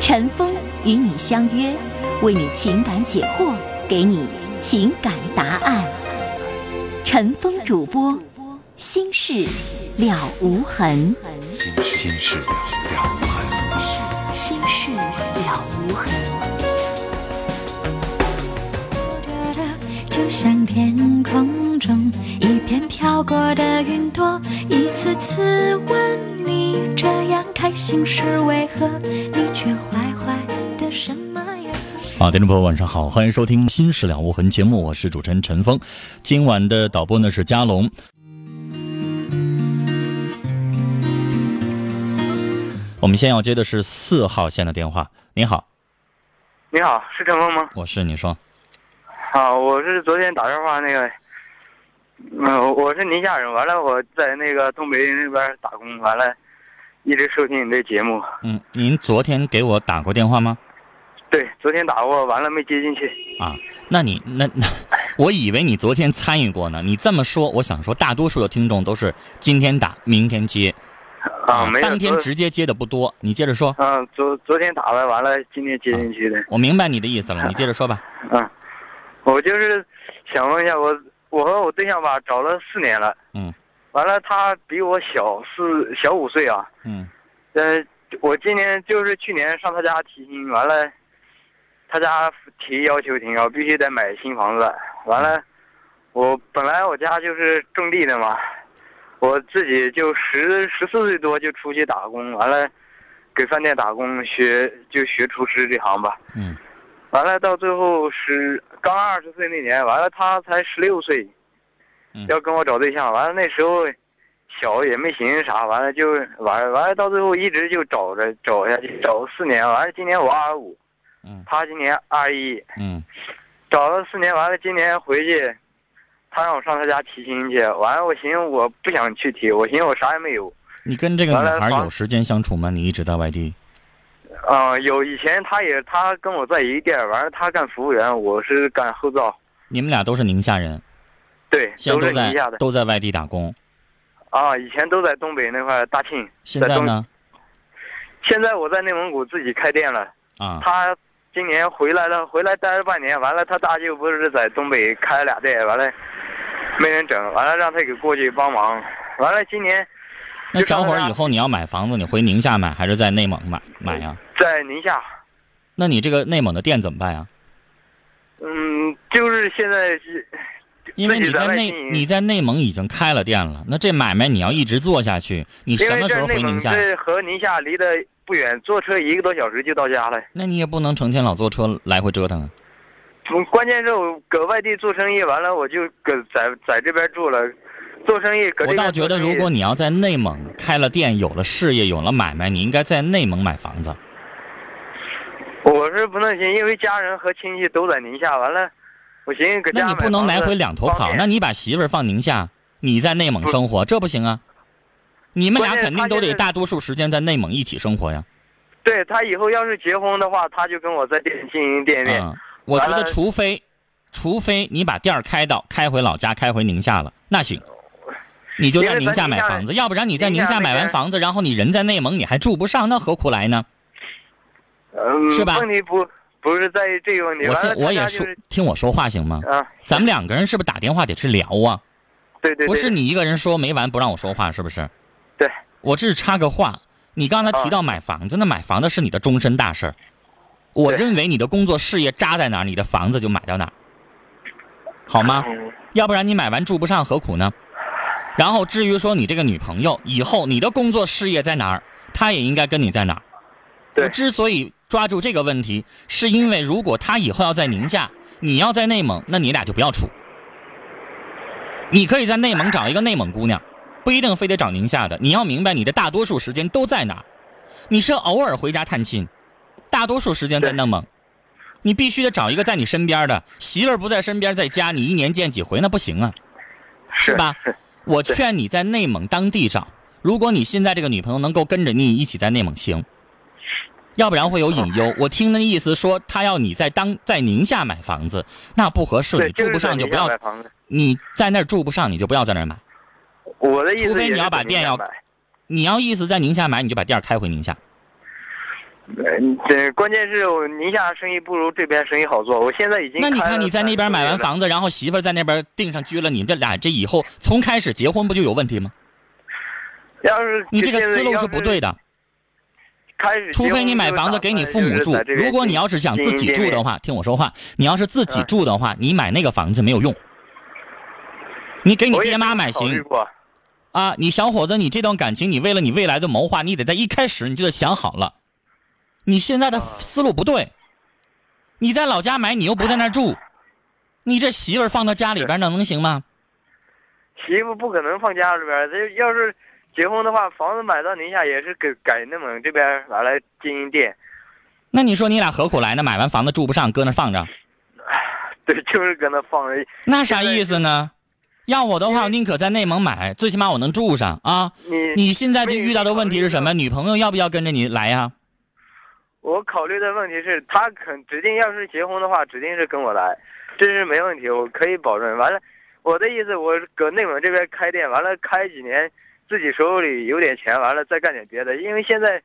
陈峰与你相约，为你情感解惑，给你情感答案。陈峰主播，心事了无痕。心心事了无痕。心事了无痕。就像天空中一片飘过的云朵，一次次问你这样开心是为何？你却坏坏的什么也不说。好，听众朋友，晚上好，欢迎收听《心事了无痕》节目，我是主持人陈峰。今晚的导播呢是佳龙。我们先要接的是四号线的电话。您好，你好，是陈峰吗？我是你说，啊，我是昨天打电话那个，嗯、我是宁夏人，完了我在那个东北那边打工，完了，一直收听你这节目。嗯，您昨天给我打过电话吗？对，昨天打过，完了没接进去。啊，那你那那，我以为你昨天参与过呢。你这么说，我想说，大多数的听众都是今天打，明天接，啊，没有。当天直接接的不多。你接着说，嗯、昨昨天打了，完了今天接进去的。我明白你的意思了，你接着说吧。嗯、我就是想问一下，我我和我对象吧找了四年了，嗯完了他比我小四小五岁啊，嗯。呃，我今年就是去年上他家提亲，完了，他家提要求挺高，必须得买新房子。完了，我本来我家就是种地的嘛，我自己就十十四岁多就出去打工，完了，给饭店打工学就学厨师这行吧。嗯。完了到最后是刚二十岁那年，完了他才十六岁。嗯，要跟我找对象，完了那时候小也没寻思啥，完了就完了完了到最后一直就找着找下去，找了四年，完了今年我二十五，嗯。他今年二一，嗯。找了四年，完了今年回去，他让我上他家提亲去，完了我寻思我不想去提，我寻思我啥也没有，你跟这个女孩有时间相处吗？你一直在外地。啊、有以前他也他跟我在一个店儿，完了他干服务员，我是干后灶，你们俩都是宁夏人，对，都现在都在外地打工。啊，以前都在东北那块大庆，现在呢？现在我在内蒙古自己开店了。啊，他今年回来了，回来待了半年，完了他大舅不是在东北开了俩店，完了没人整，完了让他给过去帮忙，完了今年那小伙儿以后你要买房子，你回宁夏买还是在内蒙买买呀？在宁夏，那你这个内蒙的店怎么办呀？嗯，就是现在是因为你在内你在内蒙已经开了店了，那这买卖你要一直做下去，你什么时候回宁夏？这和宁夏离得不远，坐车一个多小时就到家了。那你也不能成天老坐车来回折腾啊。嗯关键是我搁外地做生意，完了我就搁在在这边住了，做生意搁这边我倒觉得，如果你要在内蒙开了店，有了事业，有了买卖，你应该在内蒙买房子。我是不能行，因为家人和亲戚都在宁夏，完了，我寻思搁家那你不能来回两头跑，那你你把媳妇儿放宁夏，你在内蒙生活，这不行啊。你们俩肯定都得大多数时间在内蒙一起生活呀。对他以后要是结婚的话，他就跟我在店经营店面。嗯，我觉得除非，除非你把店儿开到开回老家，开回宁夏了，那行，你就在宁夏买房子，要不然你在宁夏买完房子，然后你人在内蒙，你还住不上，那何苦来呢？嗯，是吧问题不不是在意这个问题，我现我也说就是，听我说话行吗？啊，咱们两个人是不是打电话得去聊啊？对对对，不是你一个人说没完不让我说话，是不是？对，我这是插个话，你刚才提到买房子，那买房子是你的终身大事儿。我认为你的工作事业扎在哪儿，你的房子就买到哪儿，好吗？嗯要不然你买完住不上，何苦呢？然后至于说你这个女朋友以后你的工作事业在哪儿，她也应该跟你在哪儿。对我之所以抓住这个问题，是因为如果他以后要在宁夏，你要在内蒙，那你俩就不要处。你可以在内蒙找一个内蒙姑娘，不一定非得找宁夏的。你要明白，你的大多数时间都在哪儿？你是偶尔回家探亲，大多数时间在内蒙。你必须得找一个在你身边的媳妇儿不在身边，在家你一年见几回那不行啊，是吧？我劝你在内蒙当地找，如果你现在这个女朋友能够跟着你一起在内蒙行，要不然会有隐忧。我听那意思说他要你在当在宁夏买房子，那不合适，你住不上就不要你在那儿住不上，你就不要在那儿买。我的意思除非你要把店要你要意思在宁夏买，你就把店开回宁夏。嗯，这关键是我宁夏生意不如这边生意好做。我现在已经那你看你在那边买完房子，然后媳妇在那边定上居了，你这俩这以后从开始结婚不就有问题吗？要是你这个思路是不对的。开始除非你买房子给你父母住如果你要是想自己住的话，听我说话，你要是自己住的话，你买那个房子没有用。你给你爹妈买行啊，你小伙子，你这段感情，你为了你未来的谋划，你得在一开始你就得想好了。你现在的思路不对，你在老家买，你又不在那儿住，你这媳妇儿放到家里边，那能行吗？媳妇不可能放家里边儿，这要是结婚的话，房子买到宁夏也是给改内蒙这边儿完了经营店。那你说你俩何苦来呢？买完房子住不上，搁那放着，对，就是搁那放着。那啥意思呢？要我的话，我宁可在内蒙买，最起码我能住上啊。你你现在就遇到的问题是什么？女朋友要不要跟着你来呀？我考虑的问题是，她肯指定要是结婚的话，指定是跟我来，这是没问题，我可以保证。完了，我的意思，我搁内蒙这边开店，完了开几年，自己手里有点钱，完了再干点别的。因为现在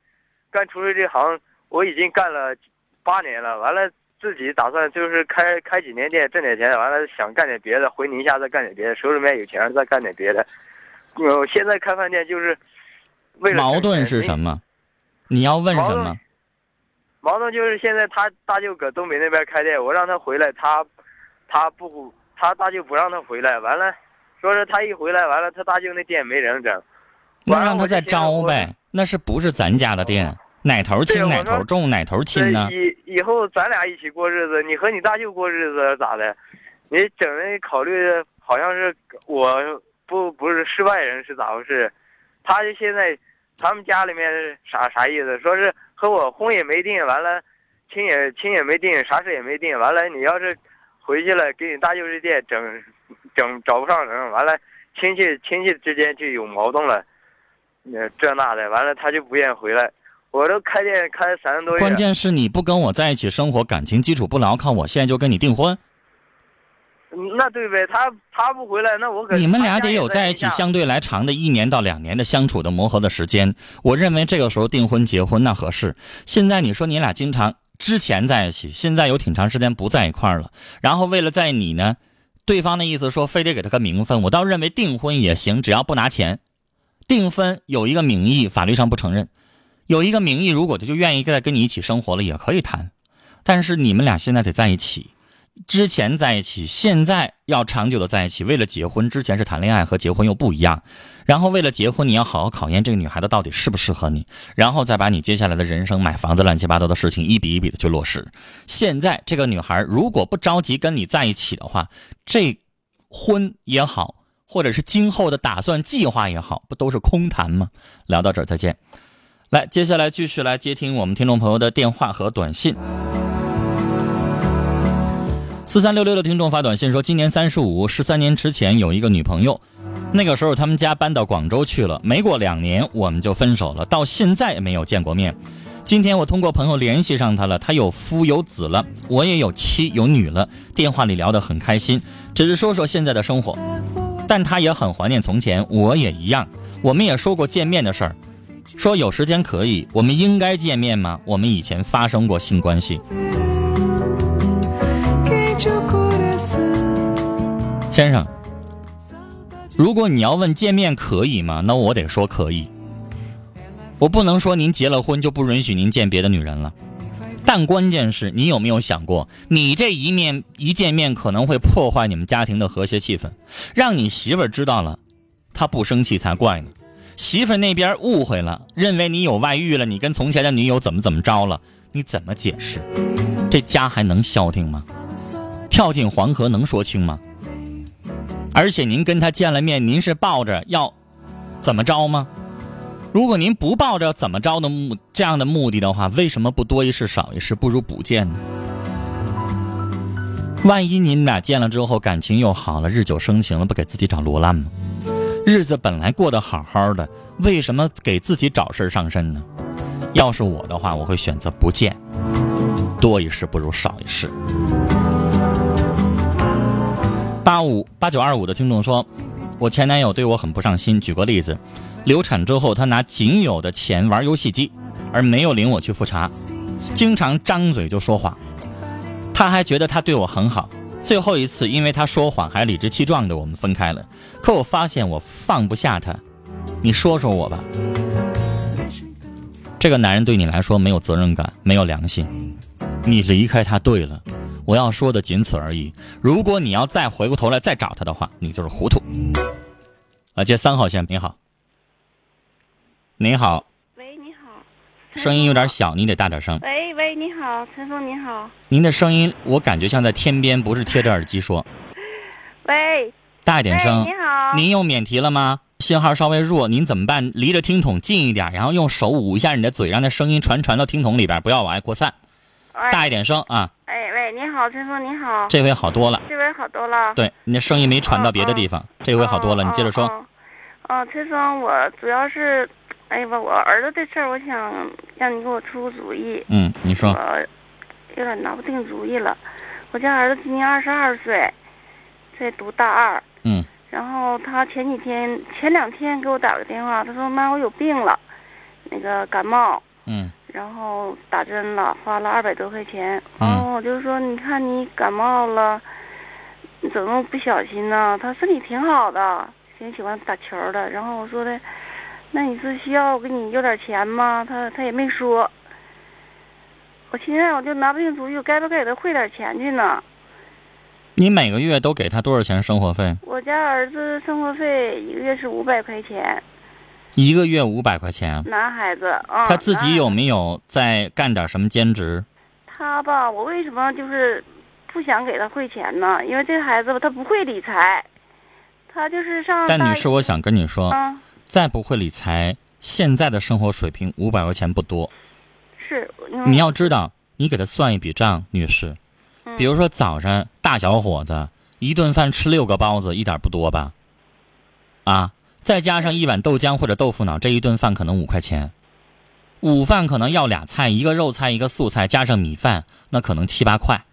干厨师这行，我已经干了八年了，完了自己打算就是开开几年店，挣点钱，完了想干点别的，回宁夏再干点别的，手里面有钱再干点别的。我现在开饭店就是为了矛盾是什么？你要问什么？矛盾就是现在他大舅搁东北那边开店，我让他回来，他他不他大舅不让他回来，完了说是他一回来，完了他大舅那店没人整，那让他再招呗。那是不是咱家的店？哪头轻哪头重，哪头轻呢？以以后咱俩一起过日子，你和你大舅过日子咋的？你整的考虑的好像是我不不是是外人是咋回事？他就现在他们家里面是啥啥意思？说是和我婚也没定，完了亲也亲也没定，啥事也没定，完了你要是回去了给你大舅这店整整找不上人，完了亲戚亲戚之间就有矛盾了，呃这那的，完了他就不愿意回来。我都开店开了三个多月，关键是你不跟我在一起生活，感情基础不牢靠，我现在就跟你订婚，嗯那对呗，他他不回来，那我可你们俩得有在一起相对来长的一年到两年的相处的磨合的时间。我认为这个时候订婚结婚那合适。现在你说你俩经常之前在一起，现在有挺长时间不在一块儿了，然后为了在你呢，对方的意思说非得给他个名分，我倒认为订婚也行，只要不拿钱。订婚有一个名义，法律上不承认。有一个名义，如果他就愿意再跟你一起生活了，也可以谈。但是你们俩现在得在一起，之前在一起，现在要长久的在一起。为了结婚，之前是谈恋爱，和结婚又不一样。然后为了结婚，你要好好考验这个女孩子到底适不适合你，然后再把你接下来的人生、买房子、乱七八糟的事情一笔一笔的去落实。现在这个女孩如果不着急跟你在一起的话，这婚也好，或者是今后的打算计划也好，不都是空谈吗？聊到这儿，再见。来，接下来继续来接听我们听众朋友的电话和短信。四三六六的听众发短信说，今年三十五，十三年之前有一个女朋友，那个时候他们家搬到广州去了，没过两年我们就分手了，到现在也没有见过面。今天我通过朋友联系上他了，他有夫有子了，我也有妻有女了，电话里聊得很开心，只是说说现在的生活，但他也很怀念从前，我也一样，我们也说过见面的事儿，说有时间可以，我们应该见面吗？我们以前发生过性关系。先生，如果你要问见面可以吗？那我得说可以。我不能说您结了婚就不允许您见别的女人了，但关键是你有没有想过，你这一面一见面可能会破坏你们家庭的和谐气氛，让你媳妇儿知道了，她不生气才怪呢。媳妇儿那边误会了，认为你有外遇了，你跟从前的女友怎么怎么着了，你怎么解释？这家还能消停吗？跳进黄河能说清吗？而且您跟他见了面，您是抱着要怎么着吗？如果您不抱着怎么着的目这样的目的的话，为什么不多一事少一事，不如不见呢？万一你们俩见了之后感情又好了，日久生情了，不给自己找罗烂吗？日子本来过得好好的，为什么给自己找事上身呢？要是我的话，我会选择不见，多一事不如少一事。八五八九二五的听众说，我前男友对我很不上心。举个例子，流产之后，他拿仅有的钱玩游戏机，而没有领我去复查，经常张嘴就说谎。他还觉得他对我很好。最后一次，因为他说谎还理直气壮的，我们分开了。可我发现我放不下他，你说说我吧。这个男人对你来说没有责任感，没有良心，你离开他对了。我要说的仅此而已。如果你要再回过头来再找他的话，你就是糊涂。啊，接三号线，您好。您好，喂，你好。声音有点小，你得大点声。喂喂，你好，陈峰，你好。您的声音我感觉像在天边，不是贴着耳机说。喂，大一点声。喂你好您用免提了吗？信号稍微弱，您怎么办？离着听筒近一点，然后用手捂一下你的嘴，让那声音传传到听筒里边，不要往外扩散。喂大一点声啊，哎喂，你好，陈峰，你好。这回好多了。这回好多了。对，你的声音没传到别的地方，这回好多了。你接着说。哦。哦，哦陈峰，我主要是，哎呀吧，我儿子的事儿，我想让你给我出个主意。嗯，你说。我有点拿不定主意了。我家儿子今年二十二岁，在读大二。嗯然后他前几天、前两天给我打个电话，他说：“妈，我有病了，那个感冒。”嗯然后打针了，花了二百多块钱。嗯然后我就说，你看你感冒了，你怎么不小心呢？他身体挺好的，挺喜欢打球的。然后我说的，那你是需要我给你要点钱吗？他他也没说。我现在我就拿不定主意，我该不该给他汇点钱去呢？你每个月都给他多少钱生活费？我家儿子生活费一个月是五百块钱，一个月五百块钱。男孩子啊。他自己有没有在干点什么兼职？他吧，我为什么就是不想给他汇钱呢？因为这孩子吧，他不会理财，他就是上但女士，我想跟你说，啊，再不会理财，现在的生活水平五百块钱不多。是，你要知道，你给他算一笔账，女士，嗯比如说早上大小伙子一顿饭吃六个包子，一点不多吧？啊，再加上一碗豆浆或者豆腐脑，这一顿饭可能五块钱。午饭可能要俩菜，一个肉菜，一个素菜，加上米饭，那可能七八块。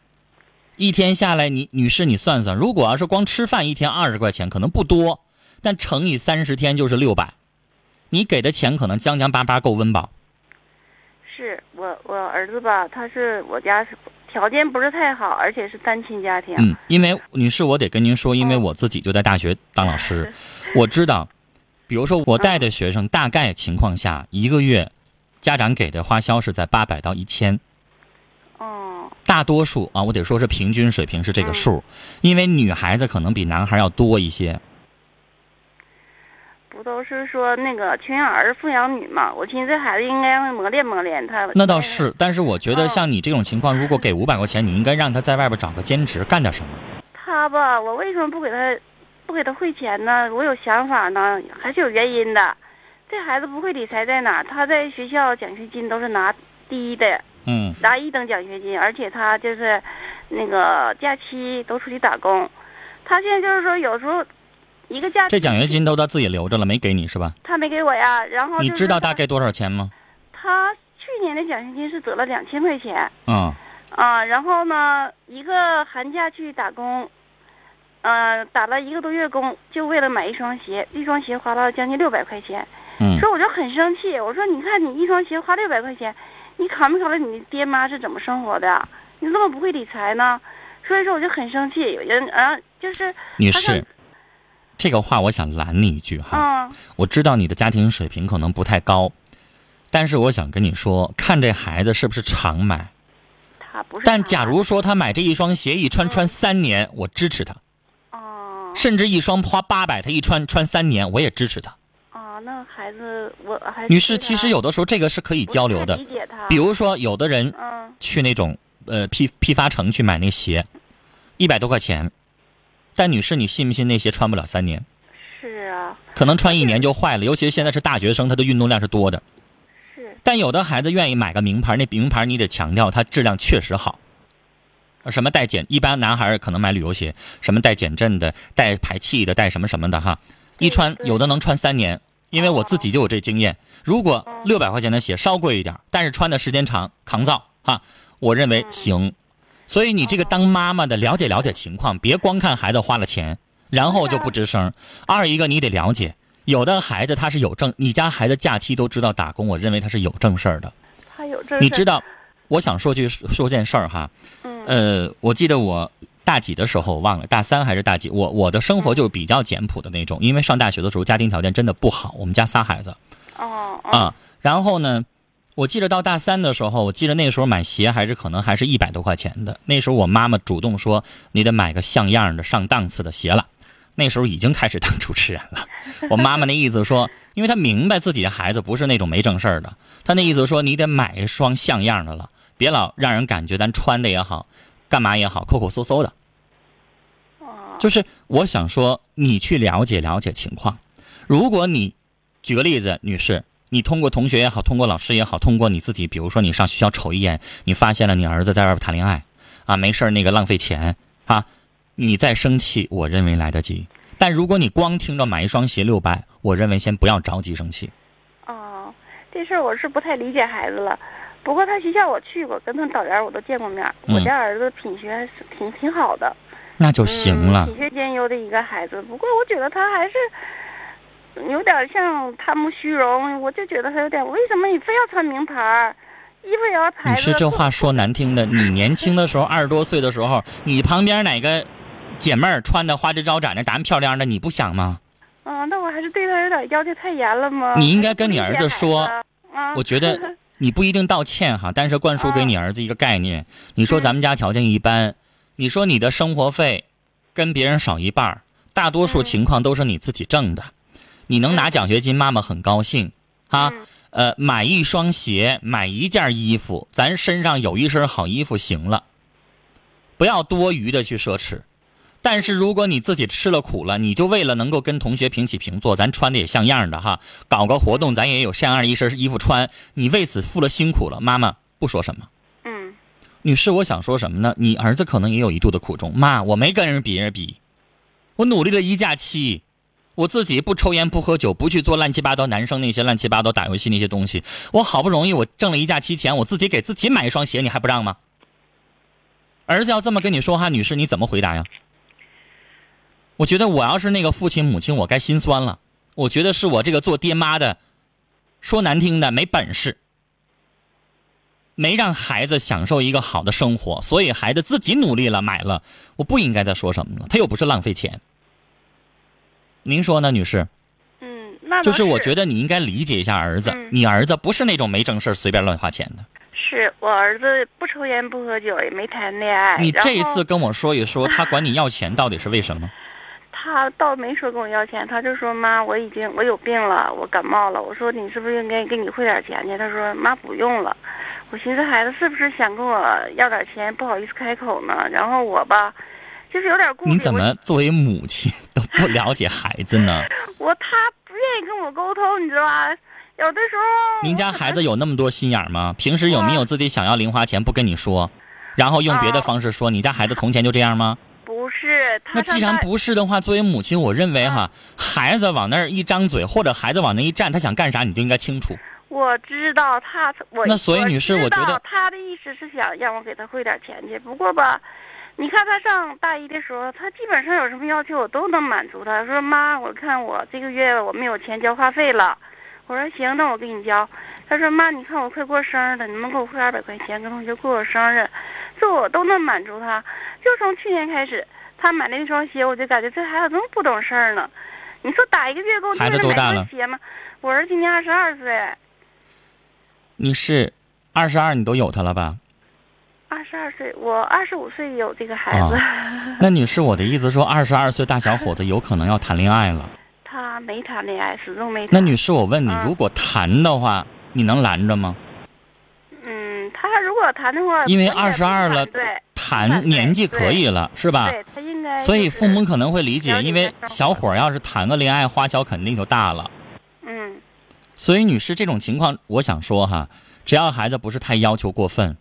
一天下来，你女士你算算，如果要是光吃饭一天二十块钱，可能不多，但乘以三十天就是六百，你给的钱可能将将巴巴够温饱。是我我儿子吧，他是我家是条件不是太好，而且是单亲家庭。嗯，因为女士，我得跟您说，因为我自己就在大学当老师，我知道，比如说我带的学生，大概情况下一个月，家长给的花销是在八百到一千，哦，大多数啊，我得说是平均水平是这个数，因为女孩子可能比男孩要多一些。不都是说那个穷养儿富养女嘛？我寻思这孩子应该让他磨练磨练他。那倒是，但是我觉得哦像你这种情况，如果给五百块钱，你应该让他在外边找个兼职，干点什么。他吧，我为什么不给他不给他汇钱呢？我有想法呢，还是有原因的。这孩子不会理财在哪儿？他在学校奖学金都是拿第一的，嗯拿一等奖学金，而且他就是那个假期都出去打工。他现在就是说，有时候一个假期这奖学金都他自己留着了，没给你是吧？他没给我呀。然后你知道大概多少钱吗？他去年的奖学金是得了两千块钱。嗯啊，然后呢，一个寒假去打工，呃，打了一个多月工，就为了买一双鞋，一双鞋花了将近六百块钱。嗯所以我就很生气，我说你看你一双鞋花六百块钱，你考没考虑你爹妈是怎么生活的？你怎么不会理财呢？所以说我就很生气，有人啊，就是女士，这个话我想拦你一句哈。嗯我知道你的家庭水平可能不太高，但是我想跟你说，看这孩子是不是常买。他不是但假如说他买这一双鞋一穿穿三年，我支持他；哦甚至一双花八百，他一穿穿三年，我也支持他。啊，那孩子我女士，其实有的时候这个是可以交流的理，解他，比如说有的人嗯去那种呃批批发城去买那鞋，一百多块钱，但女士，你信不信那鞋穿不了三年？是啊，可能穿一年就坏了。尤其是现在是大学生，他的运动量是多的。是但有的孩子愿意买个名牌，那名牌你得强调它质量确实好。什么带减？一般男孩儿可能买旅游鞋，什么带减震的、带排气的、带什么什么的哈，一穿有的能穿三年。因为我自己就有这经验，如果六百块钱的鞋稍贵一点，但是穿的时间长，抗造哈，我认为行。所以你这个当妈妈的了解了解情况，别光看孩子花了钱，然后就不吱声。二一个你得了解，有的孩子他是有正，你家孩子假期都知道打工，我认为他是有正事儿的。他有正事你知道，我想说句说件事儿哈，嗯呃，我记得我大几的时候我忘了，大三还是大几，我我的生活就比较简朴的那种，因为上大学的时候家庭条件真的不好，我们家仨孩子哦哦啊，然后呢。我记得到大三的时候，我记得那时候买鞋还是可能还是一百多块钱的。那时候我妈妈主动说：“你得买个像样的、上档次的鞋了。”那时候已经开始当主持人了。我妈妈那意思说，因为她明白自己的孩子不是那种没正事儿的，她那意思说你得买一双像样的了，别老让人感觉咱穿的也好，干嘛也好，抠抠搜搜的。哦就是我想说，你去了解了解情况。如果你举个例子，女士，你通过同学也好，通过老师也好，通过你自己，比如说你上学校瞅一眼，你发现了你儿子在外边谈恋爱，啊，没事儿那个浪费钱啊，你再生气，我认为来得及。但如果你光听着买一双鞋六百，我认为先不要着急生气。哦，这事儿我是不太理解孩子了。不过他学校我去过，跟他导员我都见过面。嗯我家儿子品学还是挺挺好的，那就行了。嗯品学兼优的一个孩子。不过我觉得他还是有点像贪慕虚荣，我就觉得他有点，为什么你非要穿名牌儿，衣服也要牌子？女士，这话说难听的，你年轻的时候，二十多岁的时候，你旁边哪个姐妹儿穿的花枝招展的，打扮漂亮的，你不想吗？嗯，那我还是对他有点要求太严了吗？你应该跟你儿子说 我觉得你不一定道歉哈，但是灌输给你儿子一个概念。你说咱们家条件一般，你说你的生活费跟别人少一半儿，大多数情况都是你自己挣的。你能拿奖学金，妈妈很高兴哈。嗯呃，买一双鞋，买一件衣服，咱身上有一身好衣服行了，不要多余的去奢侈。但是如果你自己吃了苦了，你就为了能够跟同学平起平坐，咱穿的也像样的哈，搞个活动咱也有像样的一身衣服穿，你为此付了辛苦了，妈妈不说什么。嗯女士，我想说什么呢？你儿子可能也有一肚的苦衷。妈，我没跟人别人比，我努力了一假期，我自己不抽烟不喝酒，不去做乱七八糟男生那些乱七八糟打游戏那些东西。我好不容易我挣了一假期钱，我自己给自己买一双鞋，你还不让吗？儿子要这么跟你说话，女士你怎么回答呀？我觉得我要是那个父亲母亲，我该心酸了。我觉得是我这个做爹妈的，说难听的没本事。没让孩子享受一个好的生活，所以孩子自己努力了买了，我不应该再说什么了，他又不是浪费钱。您说呢，女士？嗯，那就是我觉得你应该理解一下儿子，嗯你儿子不是那种没正事儿随便乱花钱的。是我儿子不抽烟不喝酒，也没谈恋爱。你这一次跟我说一说，他管你要钱到底是为什么？他倒没说跟我要钱，他就说妈，我已经我有病了，我感冒了。我说你是不是应该给你汇点钱去？他说妈不用了。我寻思孩子是不是想跟我要点钱，不好意思开口呢？然后我吧，就是有点顾虑。你怎么作为母亲都不了解孩子呢？我？他不愿意跟我沟通，你知道吧？有的时候您家孩子有那么多心眼吗？平时有没有自己想要零花钱不跟你说，然后用别的方式说？你家孩子从前就这样吗？不是他那既然不是的话，作为母亲，我认为哈，孩子往那儿一张嘴，或者孩子往那一站，他想干啥，你就应该清楚。我知道他，我那所以女士我觉得道他的意思是想让我给他汇点钱去。不过吧，你看他上大一的时候，他基本上有什么要求我都能满足他。说妈，我看我这个月我没有钱交话费了。我说行，那我给你交。他说妈，你看我快过生日了，你能给我汇二百块钱，跟同学过个生日，这我都能满足他。就从去年开始，他买那双鞋，我就感觉这孩子这么不懂事儿呢。你说打一个月够孩子多大了双鞋吗？我儿子今年二十二岁。你是二十二，你都有他了吧？二十二岁，我二十五岁有这个孩子，那女士，我的意思说，二十二岁大小伙子有可能要谈恋爱了。他没谈恋爱，始终没谈。那女士，我问你，嗯如果谈的话，你能拦着吗？嗯，他如果谈的话，因为二十二了对，谈年纪可以了，是吧？对他应该、所以父母可能会理解，因为小伙儿要是谈个恋爱，花销肯定就大了。嗯所以，女士，这种情况，我想说哈，只要孩子不是太要求过分，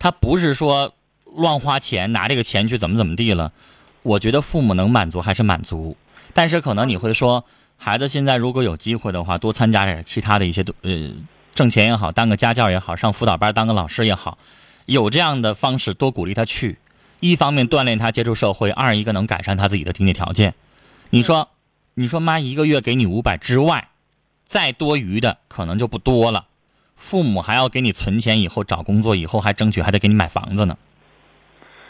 他不是说乱花钱，拿这个钱去怎么怎么地了，我觉得父母能满足还是满足。但是可能你会说，孩子现在如果有机会的话，多参加点其他的一些呃，挣钱也好，当个家教也好，上辅导班当个老师也好，有这样的方式多鼓励他去。一方面锻炼他接触社会，二一个能改善他自己的经济条件。你说，你说妈一个月给你五百之外，再多余的可能就不多了。父母还要给你存钱，以后找工作，以后还争取还得给你买房子呢。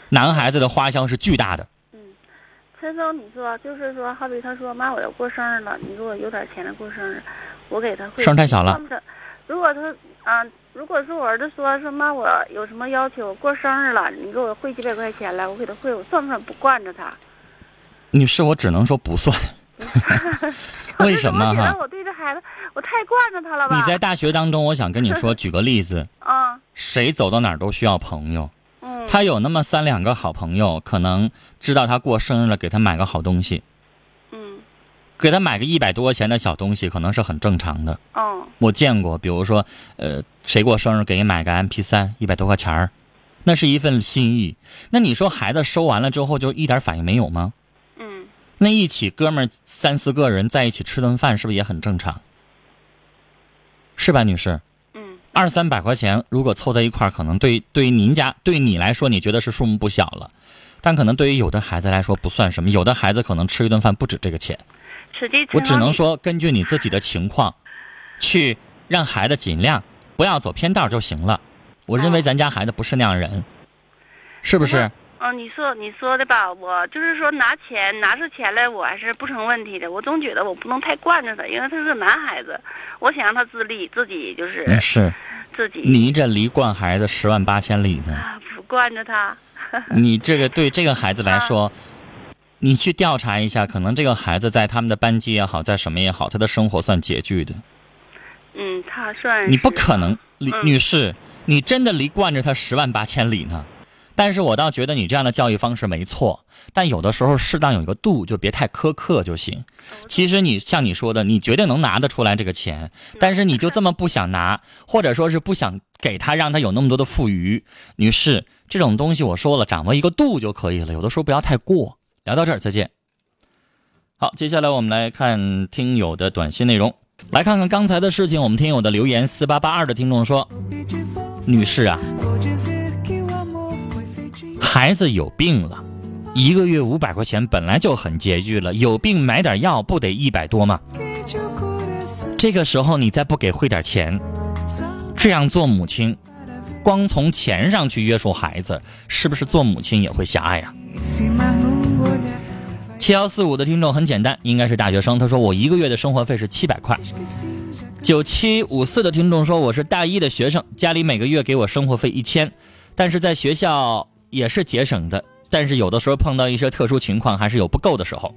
男孩子的花销是巨大的，嗯陈总，你说就是说，好比他说妈，我要过生日了，你给我有点钱来过生日，我给他会声儿太小了。如果他啊，如果是我儿子说说妈，我有什么要求，过生日了，你给我汇几百块钱来，我给他汇，我算不算不惯着他？女士，我只能说不算。为什么哈我对这孩子，我太惯着他了吧？你在大学当中，我想跟你说，举个例子，啊，谁走到哪儿都需要朋友。嗯，他有那么三两个好朋友，可能知道他过生日了，给他买个好东西，嗯，给他买个一百多块钱的小东西，可能是很正常的。哦，我见过，比如说，呃，谁过生日给你买个 MP 三，一百多块钱儿，那是一份心意。那你说孩子收完了之后就一点反应没有吗？嗯，那一起哥们儿三四个人在一起吃顿饭，是不是也很正常？是吧，女士？嗯，二三百块钱，如果凑在一块儿，可能对对于您家对你来说，你觉得是数目不小了，但可能对于有的孩子来说不算什么。有的孩子可能吃一顿饭不止这个钱。实际我只能，说，根据你自己的情况，去让孩子尽量不要走偏道就行了。我认为咱家孩子不是那样人，是不是？嗯，你说你说的吧，我就是说拿钱拿出钱来，我还是不成问题的。我总觉得我不能太惯着他，因为他是个男孩子，我想让他自立，自己就是嗯是自己你这离惯孩子十万八千里呢。啊，不惯着他。你这个对这个孩子来说，你去调查一下，可能这个孩子在他们的班级也好，在什么也好，他的生活算拮据的。嗯，他算你不可能，女嗯女士，你真的离惯着他十万八千里呢。但是我倒觉得你这样的教育方式没错，但有的时候适当有一个度，就别太苛刻就行。其实你像你说的，你绝对能拿得出来这个钱，但是你就这么不想拿，或者说是不想给他，让他有那么多的富余。女士，这种东西我说了，掌握一个度就可以了，有的时候不要太过。聊到这儿，再见。好，接下来我们来看听友的短信内容。来看看刚才的事情，我们听友的留言，四八八二的听众说：“女士啊，孩子有病了，一个月五百块钱本来就很拮据了，有病买点药不得一百多吗？这个时候你再不给汇点钱，这样做母亲，光从钱上去约束孩子，是不是做母亲也会狭隘呀？”七幺四五的听众很简单，应该是大学生。他说我一个月的生活费是七百块。九七五四的听众说我是大一的学生，家里每个月给我生活费一千，但是在学校也是节省的，但是有的时候碰到一些特殊情况还是有不够的时候。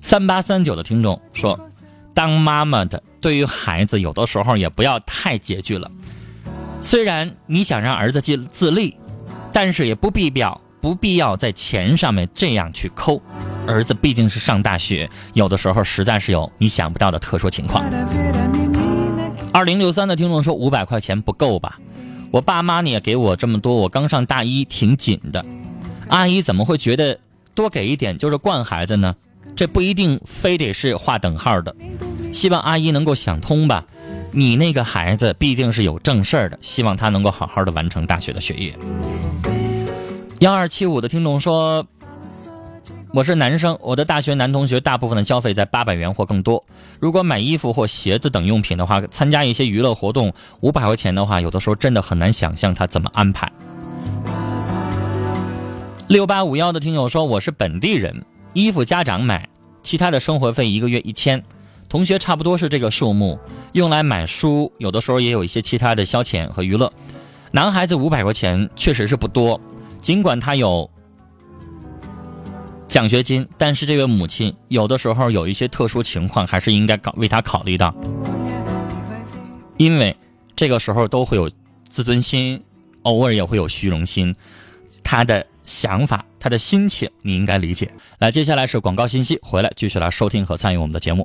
三八三九的听众说，当妈妈的对于孩子有的时候也不要太拮据了，虽然你想让儿子自自立，但是也不必要。不必要在钱上面这样去抠，儿子毕竟是上大学，有的时候实在是有你想不到的特殊情况。二零六三的听众说五百块钱不够吧？我爸妈呢也给我这么多，我刚上大一，挺紧的。阿姨怎么会觉得多给一点就是惯孩子呢？这不一定非得是划等号的。希望阿姨能够想通吧。你那个孩子毕竟是有正事儿的，希望他能够好好的完成大学的学业。幺二七五的听众说：“我是男生，我的大学男同学大部分的消费在八百元或更多。如果买衣服或鞋子等用品的话，参加一些娱乐活动五百块钱的话，有的时候真的很难想象他怎么安排。”六八五幺的听友说：“我是本地人，衣服家长买，其他的生活费一个月一千，同学差不多是这个数目，用来买书，有的时候也有一些其他的消遣和娱乐。男孩子五百块钱确实是不多。”尽管他有奖学金，但是这位母亲有的时候有一些特殊情况，还是应该考为他考虑到，因为这个时候都会有自尊心，偶尔也会有虚荣心。他的想法，他的心情，你应该理解。来，接下来是广告信息，回来继续来收听和参与我们的节目。